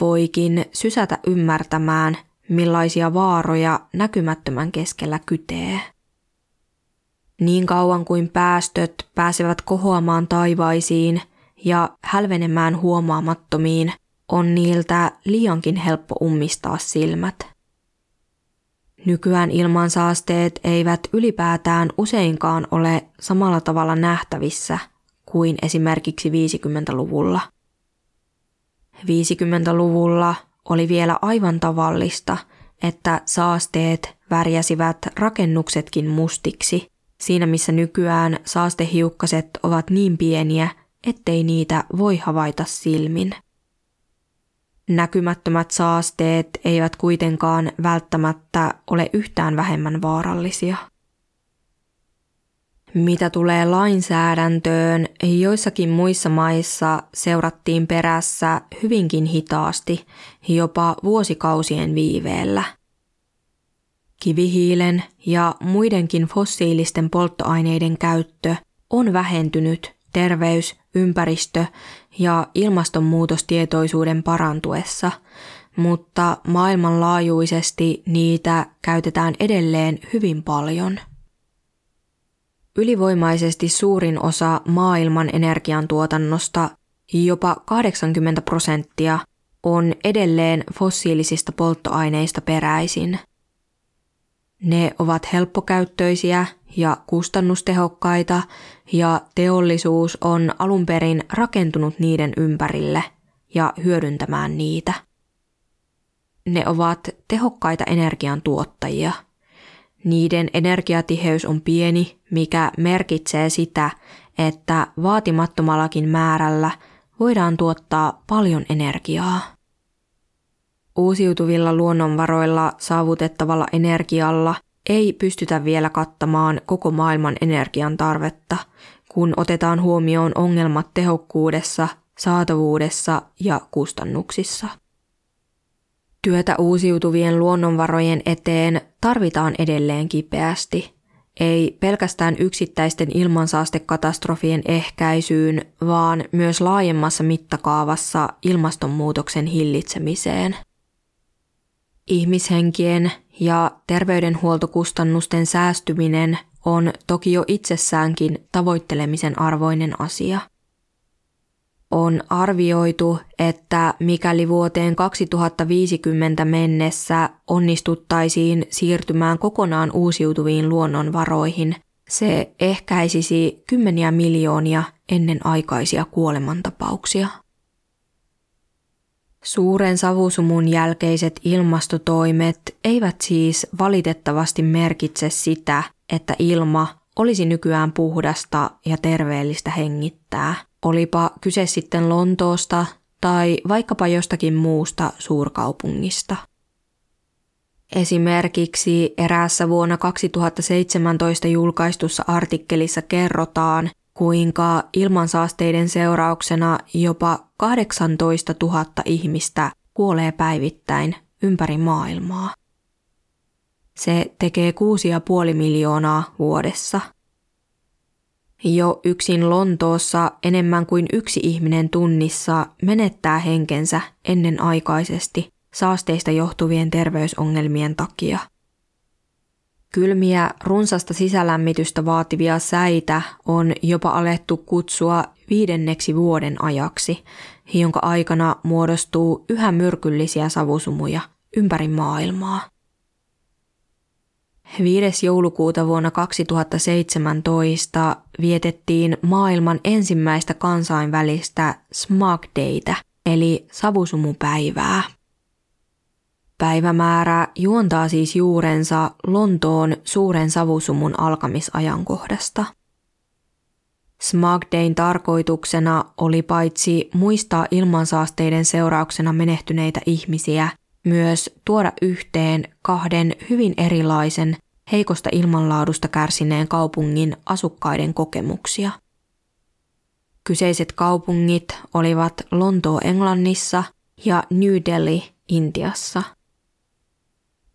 [SPEAKER 1] voikin sysätä ymmärtämään, millaisia vaaroja näkymättömän keskellä kytee. Niin kauan kuin päästöt pääsevät kohoamaan taivaisiin ja hälvenemään huomaamattomiin, on niiltä liiankin helppo ummistaa silmät. Nykyään ilmansaasteet eivät ylipäätään useinkaan ole samalla tavalla nähtävissä kuin esimerkiksi 50-luvulla. 50-luvulla oli vielä aivan tavallista, että saasteet värjäsivät rakennuksetkin mustiksi, siinä missä nykyään saastehiukkaset ovat niin pieniä, ettei niitä voi havaita silmin. Näkymättömät saasteet eivät kuitenkaan välttämättä ole yhtään vähemmän vaarallisia. Mitä tulee lainsäädäntöön, joissakin muissa maissa seurattiin perässä hyvinkin hitaasti, jopa vuosikausien viiveellä. Kivihiilen ja muidenkin fossiilisten polttoaineiden käyttö on vähentynyt terveys, ympäristö ja ilmastonmuutostietoisuuden parantuessa, mutta maailmanlaajuisesti niitä käytetään edelleen hyvin paljon – Ylivoimaisesti suurin osa maailman energiantuotannosta, jopa 80 prosenttia, on edelleen fossiilisista polttoaineista peräisin. Ne ovat helppokäyttöisiä ja kustannustehokkaita ja teollisuus on alun perin rakentunut niiden ympärille ja hyödyntämään niitä. Ne ovat tehokkaita energiantuottajia – niiden energiatiheys on pieni, mikä merkitsee sitä, että vaatimattomallakin määrällä voidaan tuottaa paljon energiaa. Uusiutuvilla luonnonvaroilla saavutettavalla energialla ei pystytä vielä kattamaan koko maailman energian tarvetta, kun otetaan huomioon ongelmat tehokkuudessa, saatavuudessa ja kustannuksissa. Työtä uusiutuvien luonnonvarojen eteen tarvitaan edelleen kipeästi, ei pelkästään yksittäisten ilmansaastekatastrofien ehkäisyyn, vaan myös laajemmassa mittakaavassa ilmastonmuutoksen hillitsemiseen. Ihmishenkien ja terveydenhuoltokustannusten säästyminen on toki jo itsessäänkin tavoittelemisen arvoinen asia – on arvioitu, että mikäli vuoteen 2050 mennessä onnistuttaisiin siirtymään kokonaan uusiutuviin luonnonvaroihin, se ehkäisisi kymmeniä miljoonia ennenaikaisia kuolemantapauksia. Suuren savusumun jälkeiset ilmastotoimet eivät siis valitettavasti merkitse sitä, että ilma olisi nykyään puhdasta ja terveellistä hengittää – olipa kyse sitten Lontoosta tai vaikkapa jostakin muusta suurkaupungista. Esimerkiksi eräässä vuonna 2017 julkaistussa artikkelissa kerrotaan, kuinka ilmansaasteiden seurauksena jopa 18 000 ihmistä kuolee päivittäin ympäri maailmaa. Se tekee 6,5 miljoonaa vuodessa – jo yksin Lontoossa enemmän kuin yksi ihminen tunnissa menettää henkensä ennenaikaisesti saasteista johtuvien terveysongelmien takia. Kylmiä runsasta sisälämmitystä vaativia säitä on jopa alettu kutsua viidenneksi vuoden ajaksi, jonka aikana muodostuu yhä myrkyllisiä savusumuja ympäri maailmaa. 5. joulukuuta vuonna 2017 vietettiin maailman ensimmäistä kansainvälistä Smog Daytä, eli savusumupäivää. Päivämäärä juontaa siis juurensa Lontoon suuren savusumun alkamisajankohdasta. Smog Dayn tarkoituksena oli paitsi muistaa ilmansaasteiden seurauksena menehtyneitä ihmisiä – myös tuoda yhteen kahden hyvin erilaisen heikosta ilmanlaadusta kärsineen kaupungin asukkaiden kokemuksia. Kyseiset kaupungit olivat Lontoo Englannissa ja New Delhi Intiassa.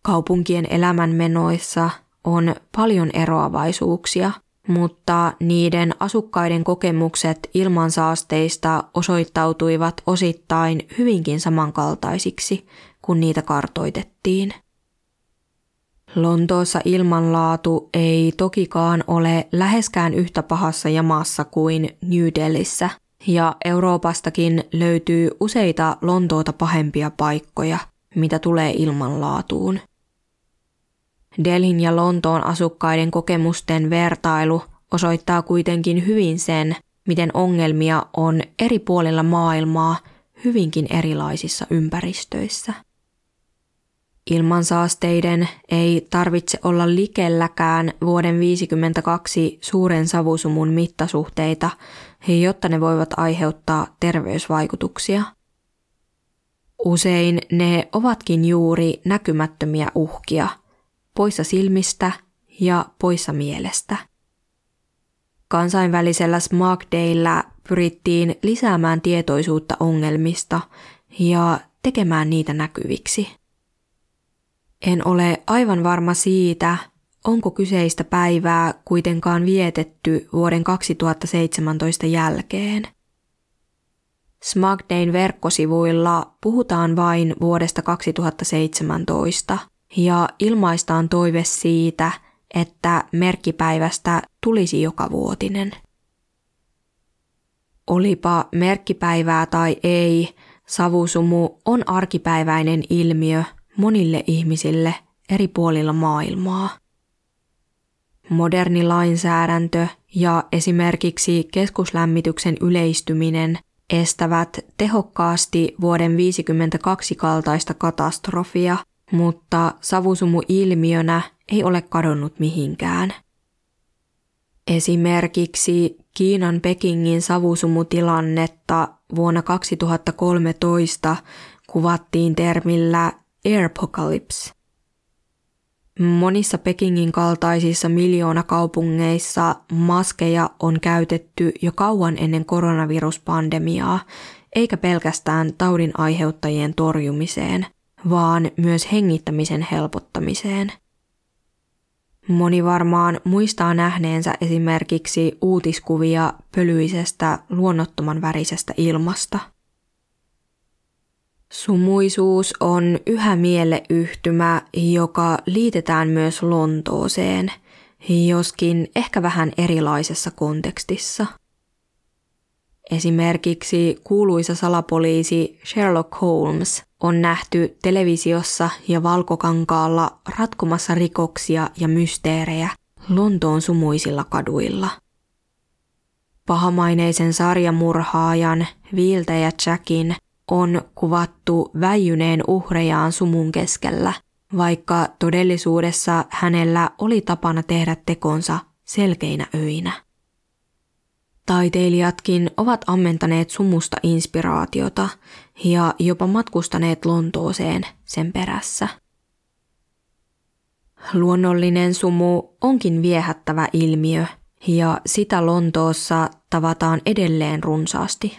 [SPEAKER 1] Kaupunkien elämänmenoissa on paljon eroavaisuuksia, mutta niiden asukkaiden kokemukset ilmansaasteista osoittautuivat osittain hyvinkin samankaltaisiksi kun niitä kartoitettiin. Lontoossa ilmanlaatu ei tokikaan ole läheskään yhtä pahassa jamassa kuin New Delhissä, ja Euroopastakin löytyy useita Lontoota pahempia paikkoja, mitä tulee ilmanlaatuun. Delhin ja Lontoon asukkaiden kokemusten vertailu osoittaa kuitenkin hyvin sen, miten ongelmia on eri puolilla maailmaa hyvinkin erilaisissa ympäristöissä. Ilmansaasteiden ei tarvitse olla likelläkään vuoden 1952 suuren savusumun mittasuhteita, jotta ne voivat aiheuttaa terveysvaikutuksia. Usein ne ovatkin juuri näkymättömiä uhkia, poissa silmistä ja poissa mielestä. Kansainvälisellä Smog Daylla pyrittiin lisäämään tietoisuutta ongelmista ja tekemään niitä näkyviksi. En ole aivan varma siitä, onko kyseistä päivää kuitenkaan vietetty vuoden 2017 jälkeen. Smagdayn verkkosivuilla puhutaan vain vuodesta 2017 ja ilmaistaan toive siitä, että merkkipäivästä tulisi joka vuotinen. Olipa merkkipäivää tai ei, savusumu on arkipäiväinen ilmiö monille ihmisille eri puolilla maailmaa. Moderni lainsäädäntö ja esimerkiksi keskuslämmityksen yleistyminen estävät tehokkaasti vuoden 1952 kaltaista katastrofia, mutta savusumu ilmiönä ei ole kadonnut mihinkään. Esimerkiksi Kiinan Pekingin savusumutilannetta vuonna 2013 kuvattiin termillä Airpocalypse. Monissa Pekingin kaltaisissa miljoonakaupungeissa maskeja on käytetty jo kauan ennen koronaviruspandemiaa, eikä pelkästään taudin aiheuttajien torjumiseen, vaan myös hengittämisen helpottamiseen. Moni varmaan muistaa nähneensä esimerkiksi uutiskuvia pölyisestä luonnottoman värisestä ilmasta – Sumuisuus on yhä mieleyhtymä, joka liitetään myös Lontooseen, joskin ehkä vähän erilaisessa kontekstissa. Esimerkiksi kuuluisa salapoliisi Sherlock Holmes on nähty televisiossa ja valkokankaalla ratkomassa rikoksia ja mysteerejä Lontoon sumuisilla kaduilla. Pahamaineisen sarjamurhaajan Viiltä ja Jackin on kuvattu väijyneen uhrejaan sumun keskellä, vaikka todellisuudessa hänellä oli tapana tehdä tekonsa selkeinä öinä. Taiteilijatkin ovat ammentaneet sumusta inspiraatiota ja jopa matkustaneet Lontooseen sen perässä. Luonnollinen sumu onkin viehättävä ilmiö ja sitä Lontoossa tavataan edelleen runsaasti.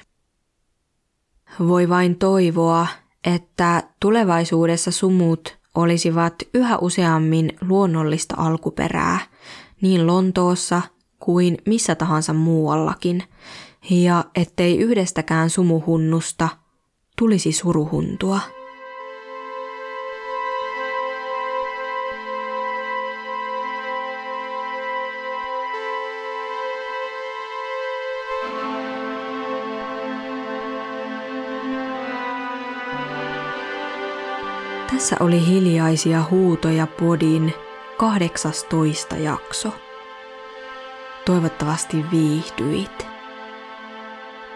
[SPEAKER 1] Voi vain toivoa, että tulevaisuudessa sumut olisivat yhä useammin luonnollista alkuperää, niin Lontoossa kuin missä tahansa muuallakin, ja ettei yhdestäkään sumuhunnusta tulisi suruhuntua. Tässä oli hiljaisia huutoja podin 18 jakso. Toivottavasti viihdyit.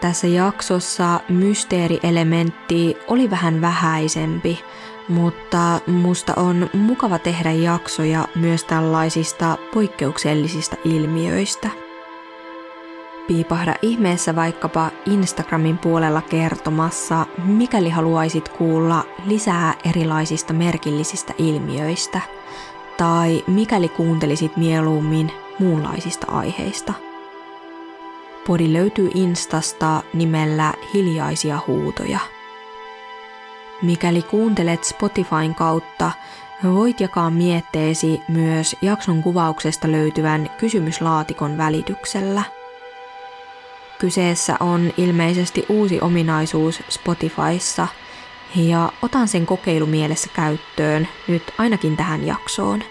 [SPEAKER 1] Tässä jaksossa mysteerielementti oli vähän vähäisempi, mutta musta on mukava tehdä jaksoja myös tällaisista poikkeuksellisista ilmiöistä – piipahda ihmeessä vaikkapa Instagramin puolella kertomassa, mikäli haluaisit kuulla lisää erilaisista merkillisistä ilmiöistä, tai mikäli kuuntelisit mieluummin muunlaisista aiheista. Podi löytyy Instasta nimellä Hiljaisia huutoja. Mikäli kuuntelet Spotifyn kautta, voit jakaa mietteesi myös jakson kuvauksesta löytyvän kysymyslaatikon välityksellä – Kyseessä on ilmeisesti uusi ominaisuus Spotifyssa ja otan sen kokeilumielessä käyttöön nyt ainakin tähän jaksoon.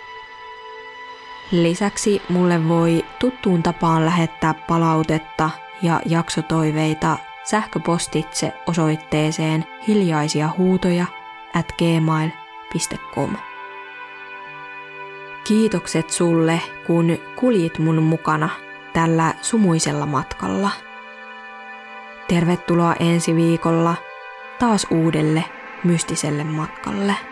[SPEAKER 1] Lisäksi mulle voi tuttuun tapaan lähettää palautetta ja jaksotoiveita sähköpostitse osoitteeseen hiljaisia huutoja at gmail.com. Kiitokset sulle, kun kuljit mun mukana tällä sumuisella matkalla. Tervetuloa ensi viikolla taas uudelle mystiselle matkalle.